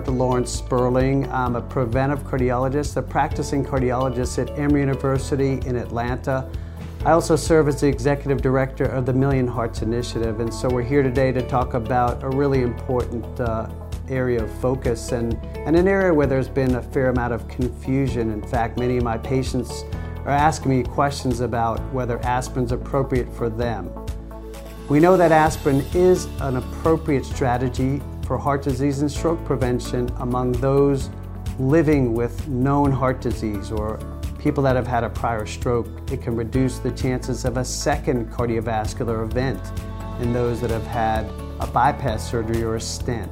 Lawrence Sperling. I'm a preventive cardiologist, a practicing cardiologist at Emory University in Atlanta. I also serve as the executive director of the Million Hearts Initiative, and so we're here today to talk about a really important uh, area of focus and, and an area where there's been a fair amount of confusion. In fact, many of my patients are asking me questions about whether aspirin's appropriate for them. We know that aspirin is an appropriate strategy for heart disease and stroke prevention among those living with known heart disease or people that have had a prior stroke. It can reduce the chances of a second cardiovascular event in those that have had a bypass surgery or a stent.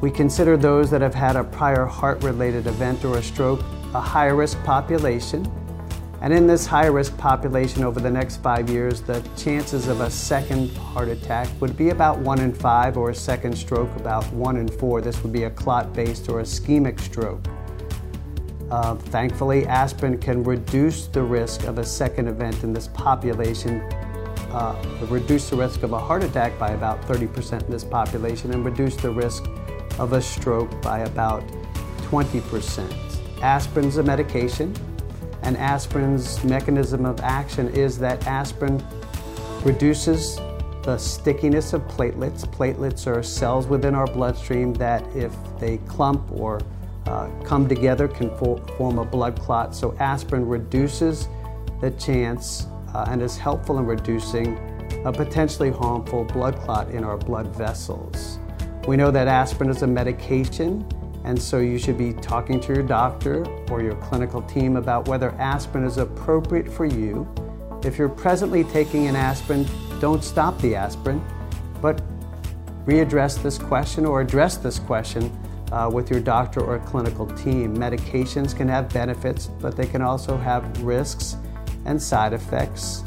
We consider those that have had a prior heart-related event or a stroke a high-risk population and in this high risk population over the next five years, the chances of a second heart attack would be about one in five, or a second stroke about one in four. This would be a clot based or ischemic stroke. Uh, thankfully, aspirin can reduce the risk of a second event in this population, uh, reduce the risk of a heart attack by about 30% in this population, and reduce the risk of a stroke by about 20%. Aspirin's a medication and aspirin's mechanism of action is that aspirin reduces the stickiness of platelets. Platelets are cells within our bloodstream that if they clump or uh, come together can form a blood clot. So aspirin reduces the chance uh, and is helpful in reducing a potentially harmful blood clot in our blood vessels. We know that aspirin is a medication and so you should be talking to your doctor or your clinical team about whether aspirin is appropriate for you. If you're presently taking an aspirin, don't stop the aspirin, but readdress this question or address this question uh, with your doctor or clinical team. Medications can have benefits, but they can also have risks and side effects.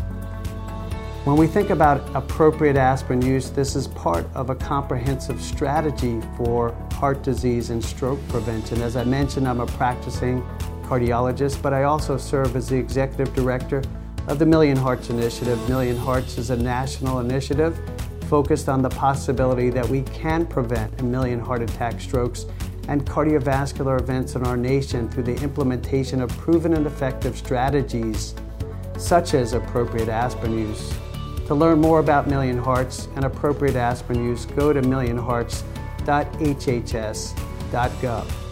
When we think about appropriate aspirin use, this is part of a comprehensive strategy for heart disease and stroke prevention. As I mentioned, I'm a practicing cardiologist, but I also serve as the executive director of the Million Hearts Initiative. Million Hearts is a national initiative focused on the possibility that we can prevent a million heart attack strokes and cardiovascular events in our nation through the implementation of proven and effective strategies such as appropriate aspirin use. To learn more about Million Hearts and appropriate aspirin use, go to millionhearts.hhs.gov.